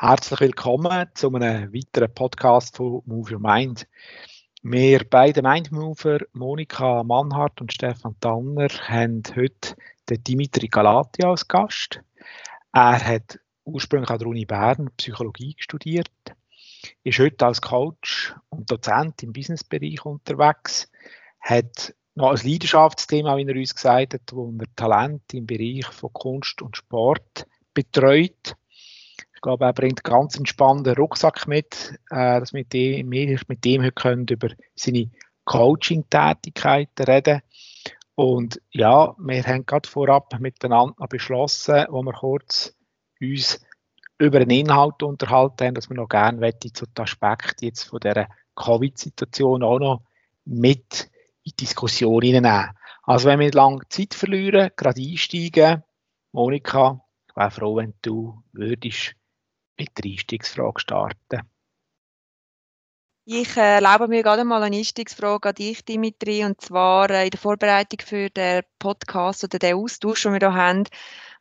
Herzlich willkommen zu einem weiteren Podcast von Move Your Mind. Wir beide Mindmover, Monika Mannhardt und Stefan Tanner, haben heute den Dimitri Galati als Gast. Er hat ursprünglich an der Uni Bern Psychologie studiert, ist heute als Coach und Dozent im Businessbereich unterwegs, hat noch ein Leidenschaftsthema, wie er uns gesagt hat, wo er Talent im Bereich von Kunst und Sport betreut ich glaube, er bringt ganz entspannten Rucksack mit, äh, dass wir mit dem, wir mit dem heute können über seine Coaching-Tätigkeiten reden. Und ja, wir haben gerade vorab miteinander beschlossen, wo wir kurz uns über den Inhalt unterhalten haben, dass wir noch gerne zu den Aspekten jetzt von dieser Covid-Situation auch noch mit in die Diskussion hineinnehmen. Also wenn wir lange Zeit verlieren, gerade einsteigen, Monika, ich wäre froh, wenn du würdest mit der Einstiegsfrage starten. Ich äh, erlaube mir gerade mal eine Einstiegsfrage an dich, Dimitri, und zwar äh, in der Vorbereitung für den Podcast oder den Austausch, den wir hier haben,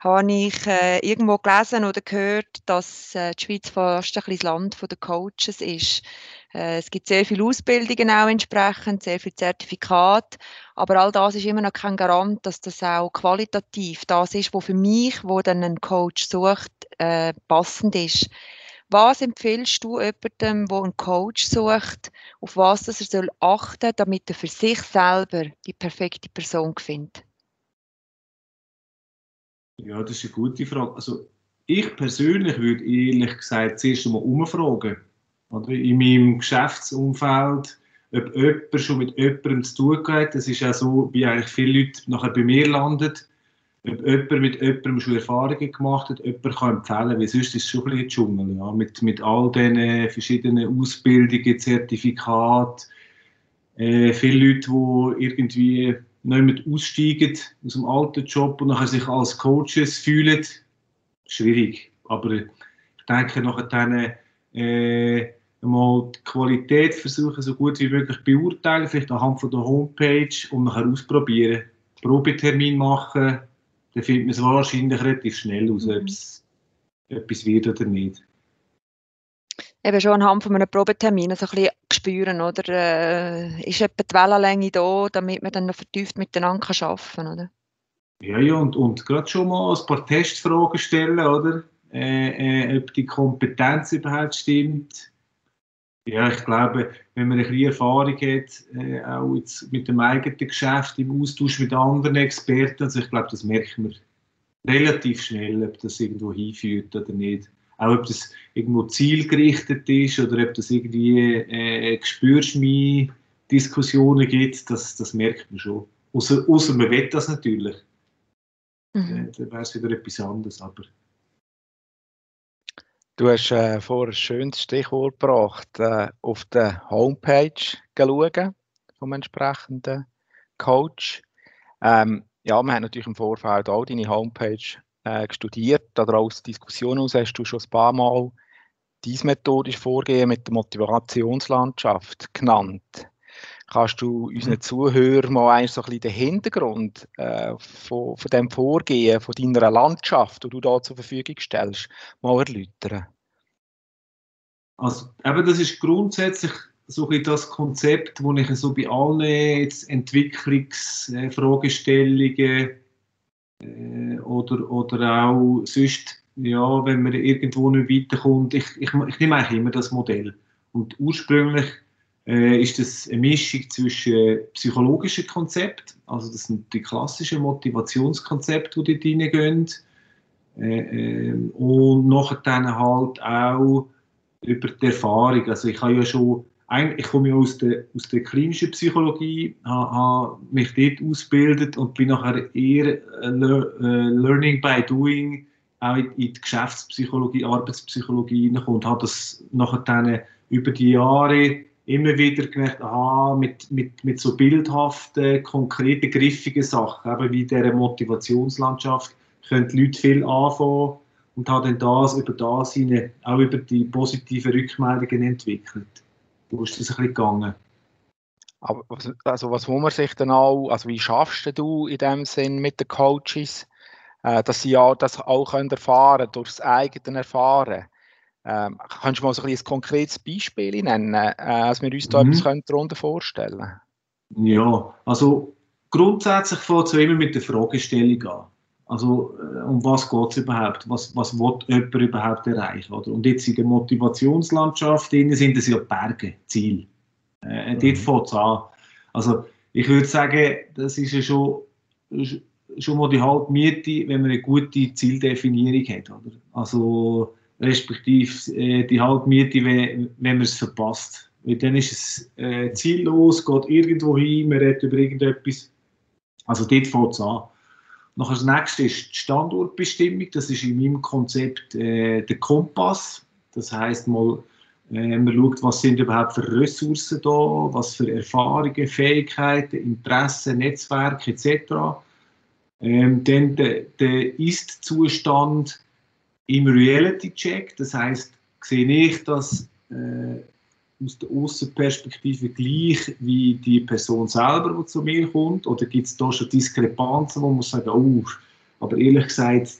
habe ich äh, irgendwo gelesen oder gehört, dass die Schweiz fast ein bisschen das Land der Coaches ist. Es gibt sehr viele Ausbildungen auch entsprechend, sehr viele Zertifikate, aber all das ist immer noch kein Garant, dass das auch qualitativ das ist, was für mich, wo dann ein Coach sucht, äh, passend ist. Was empfiehlst du jemandem, der einen Coach sucht, auf was dass er soll achten soll, damit er für sich selber die perfekte Person findet? Ja, das ist eine gute Frage. Also ich persönlich würde ehrlich gesagt zuerst einmal umfragen. Oder in meinem Geschäftsumfeld, ob jemand schon mit jemandem zu tun hat. Das ist ja so, wie eigentlich viele Leute nachher bei mir landen. Ob jemand mit jemandem schon Erfahrungen gemacht hat, jemand kann empfehlen, weil sonst ist es schon ein bisschen Dschungel. Ja? Mit, mit all diesen verschiedenen Ausbildungen, Zertifikaten, äh, viele Leute, die irgendwie nicht aussteigen aus dem alten Job und nachher sich als Coaches fühlen, schwierig. Aber ich denke, nachher äh, mal die Qualität versuchen, so gut wie möglich beurteilen, vielleicht anhand von der Homepage und nachher ausprobieren. Probetermin machen, dann findet man es wahrscheinlich relativ schnell aus, mhm. ob es etwas wird oder nicht. Eben schon anhand von einem Probetermin so ein bisschen spüren, oder? Äh, ist etwa die Wellenlänge da, damit man dann noch vertieft miteinander arbeiten kann, oder? Ja, ja, und, und gerade schon mal ein paar Testfragen stellen, oder? Äh, äh, ob die Kompetenz überhaupt stimmt ja, ich glaube, wenn man ein bisschen Erfahrung hat, äh, auch jetzt mit dem eigenen Geschäft, im Austausch mit anderen Experten, also ich glaube, das merkt man relativ schnell, ob das irgendwo hinführt oder nicht. Auch ob das irgendwo zielgerichtet ist oder ob das irgendwie äh, Gespürschmi-Diskussionen gibt, das, das merkt man schon. Außer, außer man will das natürlich. Mhm. Äh, dann wäre es wieder etwas anderes. Aber Du hast äh, vorher ein schönes Stichwort gebracht, äh, auf der Homepage schauen vom entsprechenden Coach. Ähm, ja, wir haben natürlich im Vorfeld auch deine Homepage äh, studiert. Daraus Diskussionen aus hast du schon ein paar Mal dies methodisch Vorgehen mit der Motivationslandschaft genannt. Kannst du unseren mhm. Zuhörern mal so ein bisschen den Hintergrund äh, von, von dem Vorgehen, von deiner Landschaft, die du da zur Verfügung stellst, mal erläutern? Also, eben, das ist grundsätzlich so ein das Konzept, das ich so bei allen jetzt Entwicklungsfragestellungen äh, oder, oder auch sonst, ja, wenn man irgendwo nicht weiterkommt, ich, ich, ich nehme eigentlich immer das Modell. Und ursprünglich äh, ist das eine Mischung zwischen psychologischen Konzepten, also das sind die klassischen Motivationskonzepte, die dort reingehen, äh, äh, und nachher dann halt auch über die Erfahrung. Also ich habe ja schon, ich komme ja aus der, aus der klinischen Psychologie, habe, habe mich dort ausgebildet und bin nachher eher äh, Learning by Doing auch in, die Geschäftspsychologie, Arbeitspsychologie und habe das nachher dann über die Jahre immer wieder gemerkt, aha, mit, mit, mit so bildhaften, konkreten, griffigen Sachen, eben wie dieser Motivationslandschaft, können die Leute viel anfangen und habe dann das über das hinein, auch über die positiven Rückmeldungen entwickelt. Wo ist das ein bisschen gegangen? Aber was, also was muss man sich dann auch, also wie schaffst du in dem Sinn mit den Coaches, äh, dass sie ja das auch können erfahren, das eigene Erfahren, Ähm, kannst du mal so ein, ein konkretes Beispiel nennen, äh, als wir uns da mhm. etwas darunter vorstellen? Ja, also grundsätzlich fängt es immer mit der Fragestellung an. Also, äh, um was geht es überhaupt? Was, was will jemand überhaupt erreichen? Oder? Und jetzt in der Motivationslandschaft sind es ja Berge, Ziel. Äh, mhm. Dort fängt es an. Also, ich würde sagen, das ist ja schon, schon mal die Halbmiete, wenn man eine gute Zieldefinierung hat. Oder? Also, respektive äh, die Halbmiete, wenn, wenn man es verpasst. Weil dann ist es äh, ziellos, geht irgendwo hin, man redet über irgendetwas. Also dort fängt es an. Nachher das nächste ist die Standortbestimmung. Das ist in meinem Konzept äh, der Kompass. Das heißt mal, äh, man schaut, was sind überhaupt für Ressourcen da, was für Erfahrungen, Fähigkeiten, Interessen, Netzwerke etc. Ähm, dann der, der Ist-Zustand im Reality-Check. Das heißt, sehe ich das äh, aus der Außenperspektive gleich wie die Person selber, die zu mir kommt? Oder gibt es da schon Diskrepanzen, wo man sagen, oh, aber ehrlich gesagt,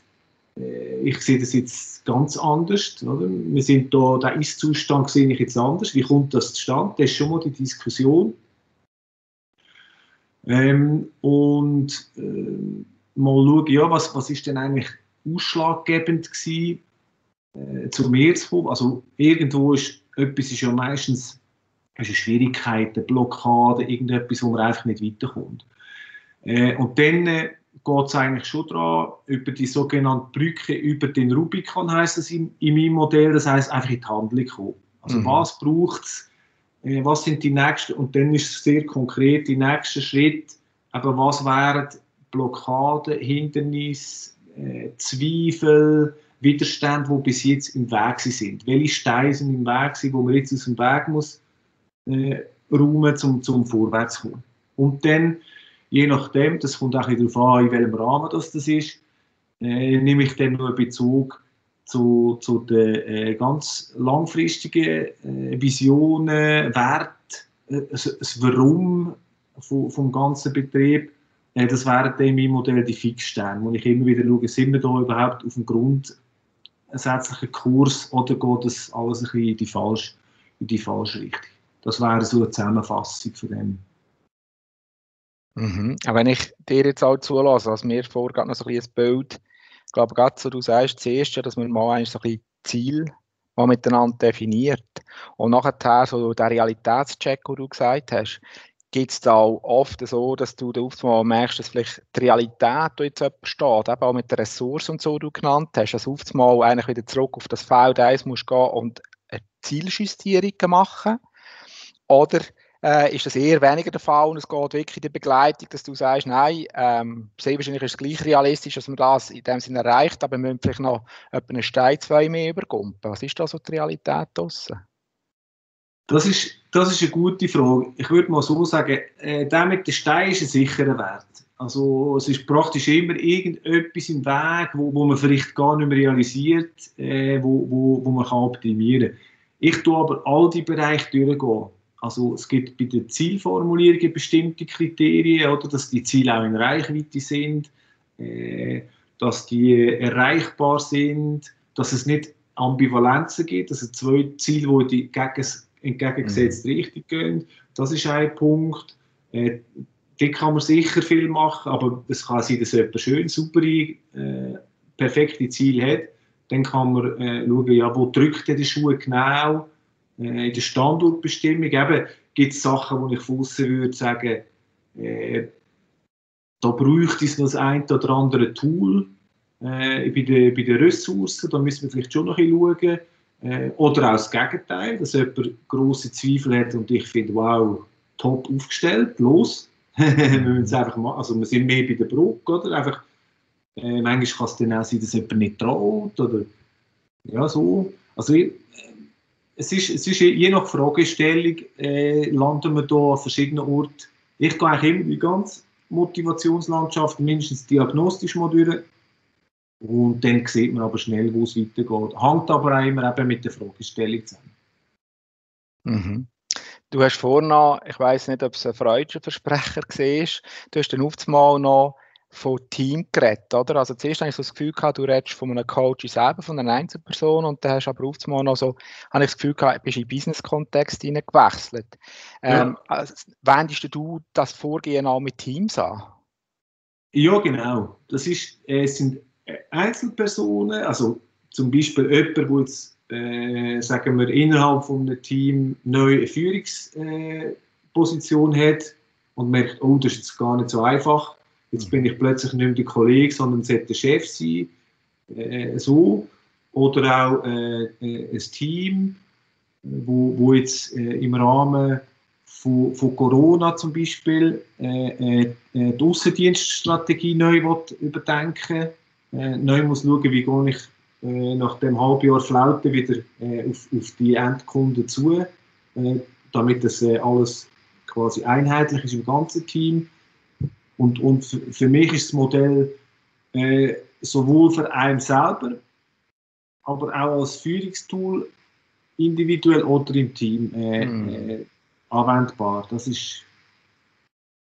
äh, ich sehe das jetzt ganz anders. Oder? Wir sind da, der Ist-Zustand sehe ich jetzt anders. Wie kommt das zustande? Das ist schon mal die Diskussion. Ähm, und äh, mal schauen, ja, was, was ist denn eigentlich ausschlaggebend gewesen, äh, zu mir zu kommen? Also irgendwo ist etwas ist ja meistens ist eine Schwierigkeit, eine Blockade, irgendetwas, wo man einfach nicht weiterkommt. Äh, und dann äh, geht es eigentlich schon daran, über die sogenannte Brücke über den Rubikon, heisst es in, in meinem Modell, das heißt einfach in die Handlung kommen. Also mhm. was braucht es, äh, was sind die nächsten, und dann ist es sehr konkret, die nächsten Schritte, aber was wären Blockaden, Hindernisse, äh, Zweifel, Widerstände, die bis jetzt im Weg sind. Welche Steine sind im Weg sind, wo man jetzt aus dem Weg muss äh, räumen, um zum vorwärts zu kommen. Und dann, je nachdem, das kommt auch darauf an, in welchem Rahmen das, das ist, äh, nehme ich dann nur Bezug zu, zu den äh, ganz langfristigen äh, Visionen, Wert, äh, das Warum vom, ganzen Betrieb das wären dann in meinem Modell die Fixsterne, wo ich immer wieder schaue, sind wir da überhaupt auf dem grundsätzlichen Kurs oder geht das alles ein bisschen in die falsche, in die falsche Richtung? Das wäre so eine Zusammenfassung von dem. Mhm. Wenn ich dir jetzt auch zulasse, also mir vorgeht noch so ein, ein Bild, ich glaube, gerade so, du sagst zuerst ja, dass man mal eigentlich so ein bisschen Ziel mal miteinander definiert. Und nachher so der Realitätscheck, den du gesagt hast, gibt es da auch oft so, dass du oft mal merkst, dass vielleicht die Realität da jetzt steht, eben auch mit der Ressource und so, du genannt hast, dass oft mal eigentlich wieder zurück auf das Feld 1 musst gehen und eine Zieljustierung machen. Oder äh, ist das eher weniger der Fall und es geht wirklich in die Begleitung, dass du sagst, nein, ähm, sehr wahrscheinlich ist es gleich realistisch, dass man das in dem Sinne erreicht, aber wir müssen vielleicht noch etwa einen Stein, zwei mehr übergumpen. Was ist da so die Realität draussen? Das ist, das ist eine gute Frage. Ich würde mal so sagen, äh, der mit dem Stein ist ein sicherer Wert. Also es ist praktisch immer irgendetwas im Weg, wo, wo man vielleicht gar nicht mehr realisiert, äh, wo, wo, wo man kann optimieren kann. Ich tue aber all die Bereiche durchgehen. Also es gibt bei den Zielformulierungen bestimmte Kriterien, oder, dass die Ziele auch in Reichweite sind, äh, dass die erreichbar sind, dass es nicht Ambivalenzen gibt, also zwei Ziele, die gegen entgegengesetzt mhm. richtig gehen. Das ist ein Punkt. Äh, dort kann man sicher viel machen, aber es kann sein, dass jemand schön, super, äh, perfekte Ziel hat. Dann kann man äh, schauen, ja, wo drückt der Schuh genau äh, in der Standortbestimmung. Eben gibt es Sachen, wo ich von würde sagen, äh, da bräuchte es noch das ein oder andere Tool äh, bei, den, bei den Ressourcen. Da müssen wir vielleicht schon noch ein bisschen schauen äh, oder auch das Gegenteil, dass jemand grosse Zweifel hat und ich finde, wow, top aufgestellt, los. wir müssen einfach machen. Also wir sind mehr bei der Brücke, oder? Einfach, äh, manchmal kann es dann auch sein, dass jemand nicht traut, oder ja, so. Also ich, äh, es ist, es ist je nach Fragestellung, äh, landen wir hier an verschiedenen Orten. Ich gehe eigentlich immer die ganze Motivationslandschaft mindestens diagnostisch mal durch und dann sieht man aber schnell, wo es weitergeht. Hängt aber auch immer eben mit der Fragestellung zusammen. Mhm. Du hast vorhin noch, ich weiß nicht, ob es ein freudscher Versprecher war, du hast dann oft mal noch von Team geredet, oder? Also zuerst habe ich so das Gefühl gehabt, du redest von einem Coach selber, von einer Einzelperson und dann hast du aber einmal noch so, habe ich das Gefühl gehabt, du bist in den Business-Kontext hineingewechselt. Ähm, ja. also, wendest du das Vorgehen auch mit Teams an? Ja, genau. Das ist, äh, es sind Einzelpersonen, also zum Beispiel jemand, der jetzt, äh, sagen wir, innerhalb von einem Team neue Führungsposition äh, hat und merkt, oh, das ist jetzt gar nicht so einfach Jetzt bin ich plötzlich nicht mehr der Kollege, sondern es sollte der Chef sein. Äh, so. Oder auch äh, äh ein Team, wo, wo jetzt äh, im Rahmen von, von, Corona zum Beispiel äh, äh die Außendienststrategie neu überdenken äh, neu muss schauen, wie gehe ich äh, nach dem halben Jahr Flaute wieder äh, auf, auf, die Endkunden zu, äh, damit das alles quasi einheitlich ist im ganzen Team. Und, und für mich ist das Modell äh, sowohl für einen selber, aber auch als Führungstool individuell oder im Team äh, äh, anwendbar. Das ist,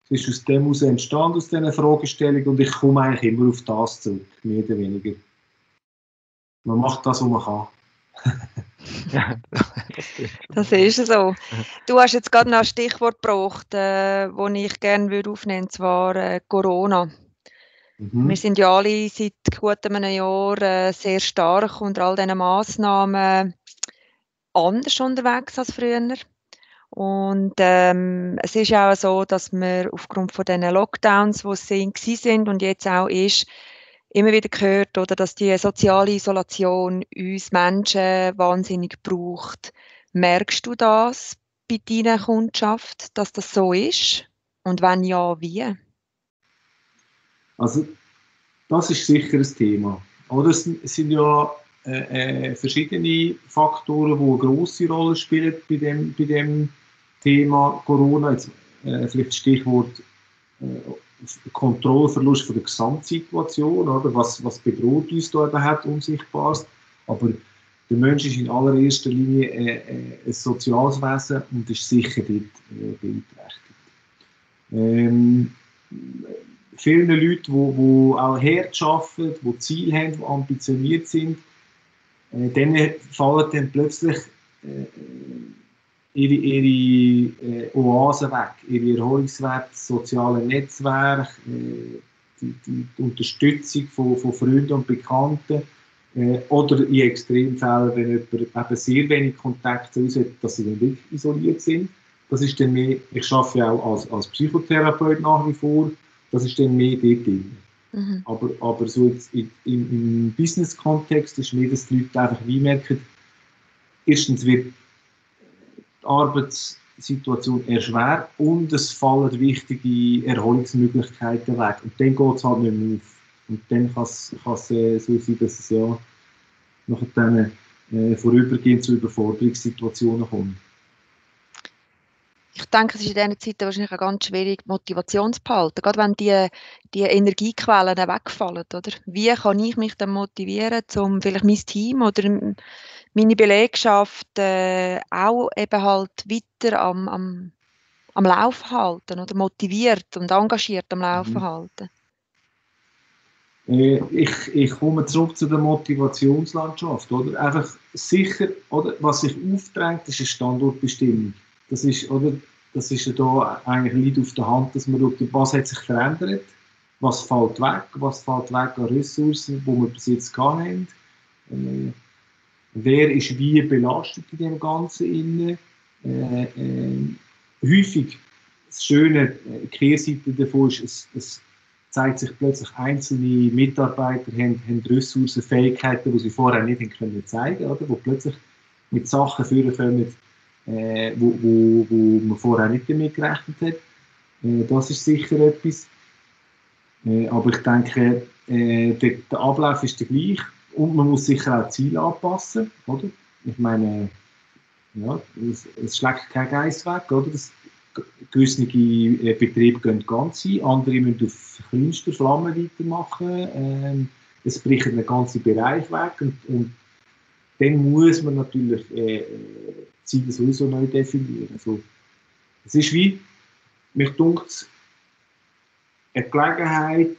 das ist aus dem heraus entstanden, aus diesen Fragestellungen und ich komme eigentlich immer auf das zurück, mehr oder weniger. Man macht das, was man kann. das ist so. Du hast jetzt gerade noch ein Stichwort gebraucht, äh, das ich gerne würde aufnehmen würde, zwar äh, Corona. Mhm. Wir sind ja alle seit gut einem Jahr äh, sehr stark unter all diesen Massnahmen anders unterwegs als früher. Und ähm, es ist auch so, dass wir aufgrund von diesen Lockdowns, die es sind und jetzt auch ist, immer wieder gehört, oder, dass die soziale Isolation uns Menschen wahnsinnig braucht. Merkst du das bei deiner Kundschaft, dass das so ist? Und wenn ja, wie? Also, das ist sicher ein Thema. Oder es sind ja äh, äh, verschiedene Faktoren, die eine grosse Rolle spielen bei dem, bei dem Thema Corona. Jetzt, äh, vielleicht Stichwort äh, Kontrollverlust von der Gesamtsituation, oder? Was, was bedroht uns da überhaupt Unsichtbares. Aber der Mensch ist in allererster Linie äh, äh, ein soziales Wesen und ist sicher dort äh, beeinträchtigt. Ähm, viele Leute, die auch hart arbeiten, die Ziele haben, die ambitioniert sind, äh, denen fallen dann plötzlich äh, ihre, ihre äh, Oasen weg, ihre Erholungswerte, soziale Netzwerke, äh, die, die, Unterstützung von, von Freunden und Bekannten äh, oder in Extremfällen, wenn jemand eben sehr wenig Kontakt zu uns hat, dass sie dann wirklich isoliert sind. Das ist dann mehr, ich arbeite auch als, als Psychotherapeut nach wie vor, das ist dann mehr dort drin. Mhm. Aber, aber so jetzt in, im, im Business-Kontext ist mehr, dass die Leute einfach wie merken, erstens wird die Arbeitssituation erschwert und es fallen wichtige Erholungsmöglichkeiten weg. Und dann geht es halt nicht mehr auf. Und dann kann es äh, so sein, dass es ja nach dann äh, vorübergehend zu Überforderungssituationen kommt. Ich denke, es ist in diesen Zeiten wahrscheinlich auch ganz schwierig, Motivation zu behalten. Gerade wenn die, die Energiequellen wegfallen. Oder? Wie kann ich mich dann motivieren, um vielleicht mein Team oder meine Belegschaft äh, auch eben halt weiter am, am, am Laufen halten oder motiviert und engagiert am Laufen mhm. halten? Äh, ich, ich komme zurück zu der Motivationslandschaft. Oder? Einfach sicher, oder? was sich aufdrängt, ist eine Standortbestimmung. Das ist, oder? Das ist ja da eigentlich liegt auf der Hand, dass man schaut, was hat sich verändert, was fällt weg, was fällt weg an Ressourcen, die wir bis jetzt. Äh, wer ist wie belastet in dem Ganzen. Äh, äh, häufig, das schöne äh, Kehrseite davon ist, es, es zeigt sich plötzlich, einzelne Mitarbeiter haben, haben Ressourcen, Fähigkeiten, die sie vorher nicht haben können zeigen oder? wo plötzlich mit Sachen führen können, äh, wo, wo, wo man vorher nicht damit gerechnet hat. Äh, das ist sicher etwas. Äh, aber ich denke, äh, der, der Ablauf ist der gleiche. Und man muss sicher auch Ziele anpassen, oder? Ich meine, ja, es, es schlägt kein Geist weg, oder? Das, gewisse äh, Betriebe gehen ganz ein, andere müssen auf kleinster Flamme weitermachen. Ähm, es bricht ein ganzer Bereich weg und, und dann muss man natürlich äh, Ziele sowieso neu definieren. Also, es ist wie, mich dunkt eine Gelegenheit,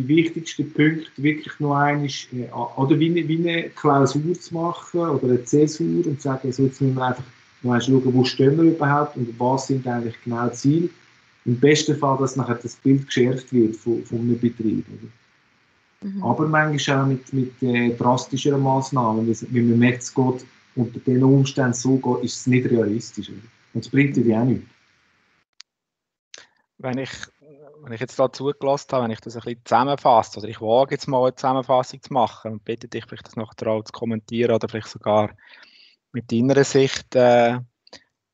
die wichtigsten Punkte wirklich noch einmal, äh, oder wie eine, wie eine Klausur zu machen oder eine Zäsur und zu sagen, so jetzt müssen wir einfach noch einmal schauen, wo stehen wir überhaupt und was sind eigentlich genau die Ziele. Im besten Fall, dass nachher das Bild geschärft wird von, von einem Betrieb. Mhm. Aber manchmal auch mit, mit äh, drastischeren Massnahmen, wenn man merkt, es geht unter diesen Umständen so, geht, ist es nicht realistisch. Oder? Und es bringt dir auch nichts. Wenn ich wenn ich jetzt da zugelassen habe, wenn ich das ein bisschen zusammenfasse, oder ich wage jetzt mal eine Zusammenfassung zu machen und bitte dich vielleicht das nachher auch zu kommentieren oder vielleicht sogar mit deiner Sicht äh,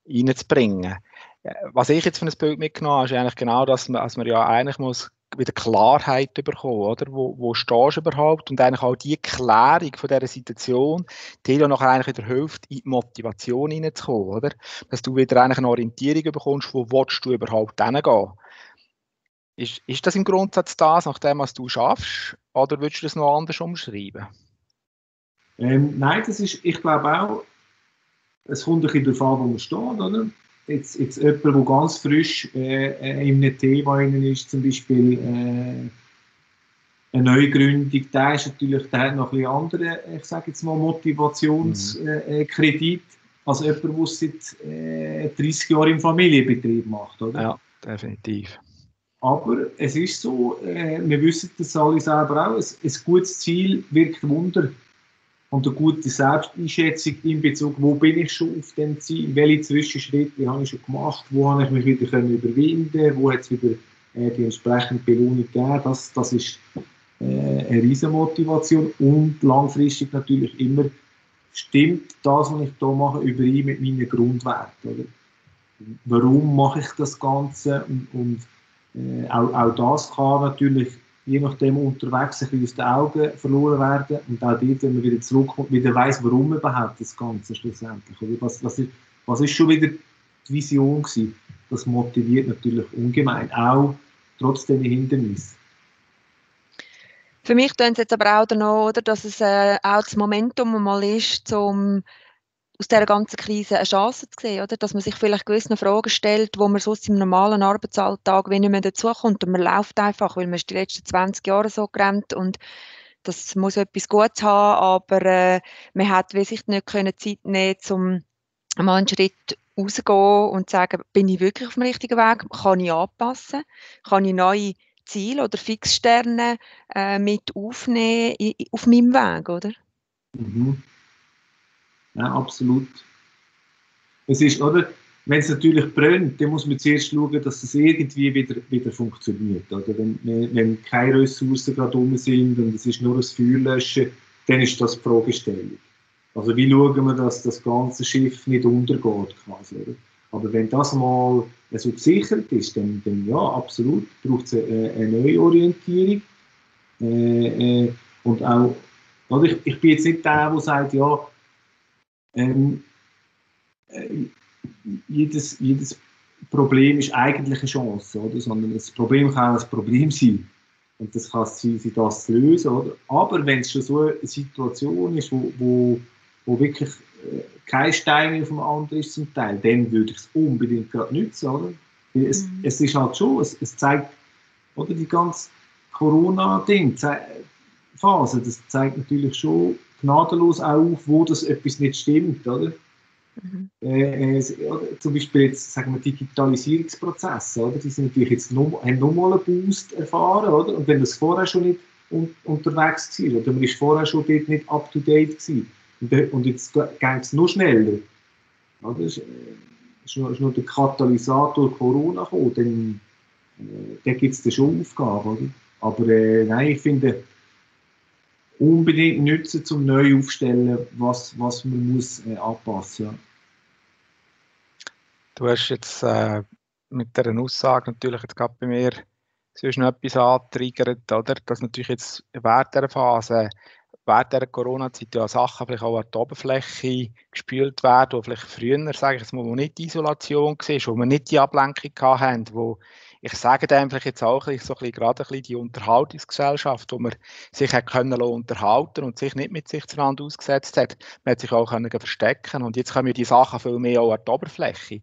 reinzubringen. Äh, was ich jetzt von das Bild mitgenommen habe, ist eigentlich genau, dass man, dass man ja eigentlich muss wieder Klarheit bekommen, oder? Wo, wo stehst du überhaupt? Und eigentlich auch die Klärung von dieser Situation, die dir nachher eigentlich wieder hilft, in die Motivation hineinzukommen, oder? Dass du wieder eigentlich eine Orientierung bekommst, wo willst du überhaupt hingehen? Ist, ist das im Grundsatz das, nach dem, was du schaffst, oder würdest du das noch anders umschreiben? Ähm, nein, das ist, ich glaube auch, es kommt ein bisschen darauf an, wo man steht, oder? Jetzt, jetzt jemand, der ganz frisch äh, äh in einem Thema ist, zum Beispiel äh, eine Neugründung, der ist natürlich, der hat noch ein bisschen andere, ich sage jetzt mal, Motivationskredit, mhm. äh, als jemand, der seit äh, 30 Jahren im Familienbetrieb macht, oder? Ja, definitiv. Aber es ist so, äh, wir wissen das alle selber auch, ein, ein gutes Ziel wirkt Wunder. Und eine gute Selbsteinschätzung in Bezug, wo bin ich schon auf dem Ziel, welche Zwischenschritte habe ich schon gemacht, wo habe ich mich wieder können überwinden wo hat es wieder äh, die entsprechende Belohnung gegeben, das, das ist äh, eine riesige Motivation und langfristig natürlich immer stimmt das, was ich hier mache, überein mit meinen Grundwerten. Oder? Warum mache ich das Ganze und, und äh, auch, auch das kann natürlich je nachdem unterwegs ein bisschen aus den Augen verloren werden und auch dort, wenn man wieder zurückkommt, wieder weiß, warum überhaupt das Ganze schlussendlich. Oder was, was, ist, was ist schon wieder die Vision gewesen? Das motiviert natürlich ungemein, auch trotz den Hindernissen. Für mich tun es jetzt aber auch noch, oder, dass es äh, auch das Momentum mal ist, um aus dieser ganzen Krise eine Chance zu sehen, oder? dass man sich vielleicht gewisse Fragen stellt, wo man sonst im normalen Arbeitsalltag wenn nicht mehr dazukommt und man läuft einfach, weil man ist die letzten 20 Jahre so gerannt und das muss etwas Gutes haben, aber äh, man hat sich nicht können Zeit nehmen um mal einen Schritt rauszugehen und zu sagen, bin ich wirklich auf dem richtigen Weg, kann ich anpassen, kann ich neue Ziele oder Fixsterne äh, mit aufnehmen auf meinem Weg, oder? Mhm. Ja, absolut. Es ist, oder? Wenn es natürlich brennt, dann muss man zuerst schauen, dass es irgendwie wieder, wieder funktioniert. Oder? Wenn, wenn keine Ressourcen gerade um sind und es ist nur ein Feuerlöschen, dann ist das die Fragestellung. Also wie schauen wir, dass das ganze Schiff nicht untergeht quasi, oder? Aber wenn das mal so gesichert ist, dann, dann ja, absolut, braucht es eine, eine Neuorientierung. Äh, äh, und auch, oder ich, ich bin jetzt nicht der, der sagt, ja, ähm, äh, jedes, jedes Problem ist eigentlich eine Chance, oder? sondern das Problem kann auch ein Problem sein. Und das kann sein, das zu lösen. Oder? Aber wenn es schon so eine Situation ist, wo, wo, wo wirklich äh, kein Stein auf dem anderen ist zum Teil, dann würde ich es unbedingt gerade nutzen. Oder? Es, mhm. es ist halt schon, es, es zeigt, oder die ganze Corona-Ding-Phase, das zeigt natürlich schon, gnadenlos auf, wo das etwas nicht stimmt, oder? Mhm. Äh, äh zum Beispiel jetzt, sagen wir, Digitalisierungsprozesse, oder? Die sind natürlich jetzt noch, haben nochmal einen Boost erfahren, oder? Und wenn das vorher schon nicht un unterwegs war, oder man ist vorher schon dort nicht up to date gewesen, und, und jetzt geht es noch schneller, oder? Ist, äh, ist, noch, ist noch der Katalysator Corona gekommen, dann, äh, dann gibt es da schon Aufgaben, oder? Aber äh, nein, ich finde, unbedingt nutzen, um neu aufzustellen, was, was man muss äh, anpassen muss. Du hast jetzt äh, mit dieser Aussage natürlich jetzt gerade bei mir noch etwas angetriggert, oder? Dass natürlich jetzt während dieser Phase, während dieser Corona-Zeit ja Sachen vielleicht auch an die Oberfläche gespült werden, die vielleicht früher, sage ich jetzt mal, wo nicht die Isolation war, wo wir nicht die Ablenkung hatten, wo ich sage dem vielleicht jetzt auch so ein bisschen, gerade ein bisschen die Unterhaltungsgesellschaft, wo man sich hat können unterhalten und sich nicht mit sich zueinander ausgesetzt hat. Man hat sich auch können verstecken und jetzt kommen die Sachen viel mehr auch an die Oberfläche.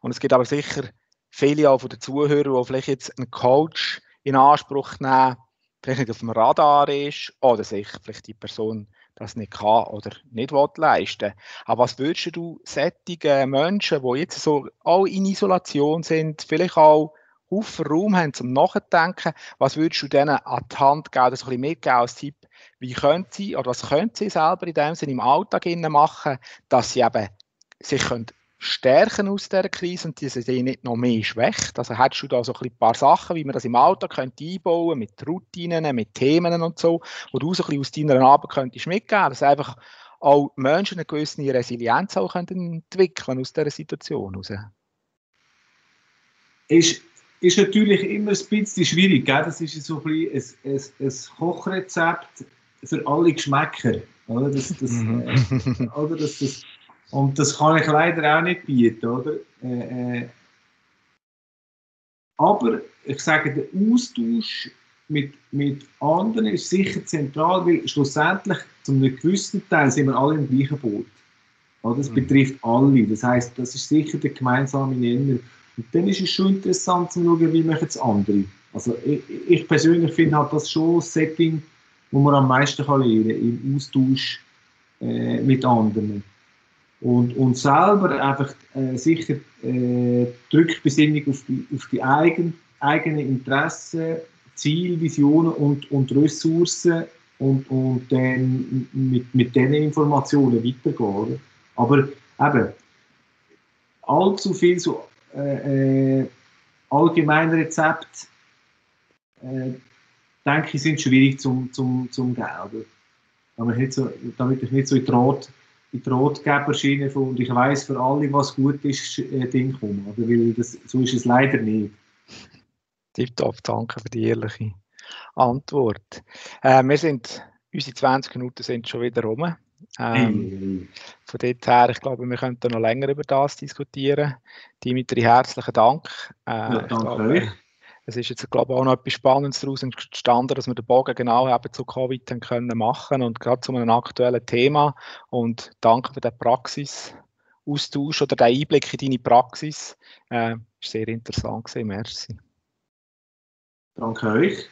Und es gibt aber sicher viele auch von den Zuhörern, die vielleicht jetzt einen Coach in Anspruch nehmen, vielleicht nicht auf dem Radar ist oder sich vielleicht die Person das nicht kann oder nicht leisten Aber was würdest du sättigen Menschen, die jetzt so auch in Isolation sind, vielleicht auch Haufen Raum haben zum Nachdenken, was würdest du denen an die Hand geben, das ein bisschen mitgeben als Tipp, wie können sie oder was können sie selber in dem Sinne im Alltag machen, dass sie eben sich können stärken aus dieser Krise und diese Idee nicht noch mehr schwächt. Also hättest du da so ein paar Sachen, wie man das im Alltag könnte einbauen mit Routinen, mit Themen und so, wo du so ein aus deiner Arbeit könntest mitgeben, dass einfach auch Menschen eine gewisse Resilienz auch entwickeln aus dieser Situation heraus. Ist, ist natürlich immer ein bisschen schwierig. Gell? Das ist so ein, ein, ein, ein Kochrezept für alle Geschmäcker. Oder? Das, das, mhm. äh, oder? Das, das, und das kann ich leider auch nicht bieten. Oder? Äh, äh, aber ich sage, der Austausch mit, mit anderen ist sicher zentral, weil schlussendlich zu einem gewissen Teil sind wir alle im gleichen Boot. Oder? Das mhm. betrifft alle. Das heißt, das ist sicher der gemeinsame Nenner. Und dann ist es schon interessant zu schauen, wie machen es andere. Also ich, ich persönlich finde halt das schon ein Setting, wo man am meisten kann lernen kann, im Austausch äh, mit anderen. Und, und selber einfach äh, sicher äh, die Rückbesinnung auf die, auf die eigen, eigenen Interessen, Ziele, Visionen und, und Ressourcen und, und dann mit, mit diesen Informationen weitergehen. Aber eben, allzu viel so äh, äh allgemeine Rezepte äh, denke ich, sind schwierig zum, zum, zum Gelden. Damit, so, damit ich nicht so in die Rotgeberschiene von und ich weiß für alle, was gut ist, äh, Ding komme. Oder? Weil das, so ist es leider nicht. Tipptopp, danke für die ehrliche Antwort. Äh, wir sind, unsere 20 Minuten sind schon wieder rum. Ähm, von dort her, ich glaube, wir könnten noch länger über das diskutieren. Dimitri, herzlichen Dank. Äh, ja, danke euch es ist jetzt, glaube ich, auch noch etwas Spannendes daraus entstanden, dass wir den Bogen genau eben zu Covid dann können machen und gerade zu einem aktuellen Thema. Und danke für den Praxisaustausch oder den Einblick in deine Praxis. Äh, ist sehr interessant gewesen. Merci. Danke euch.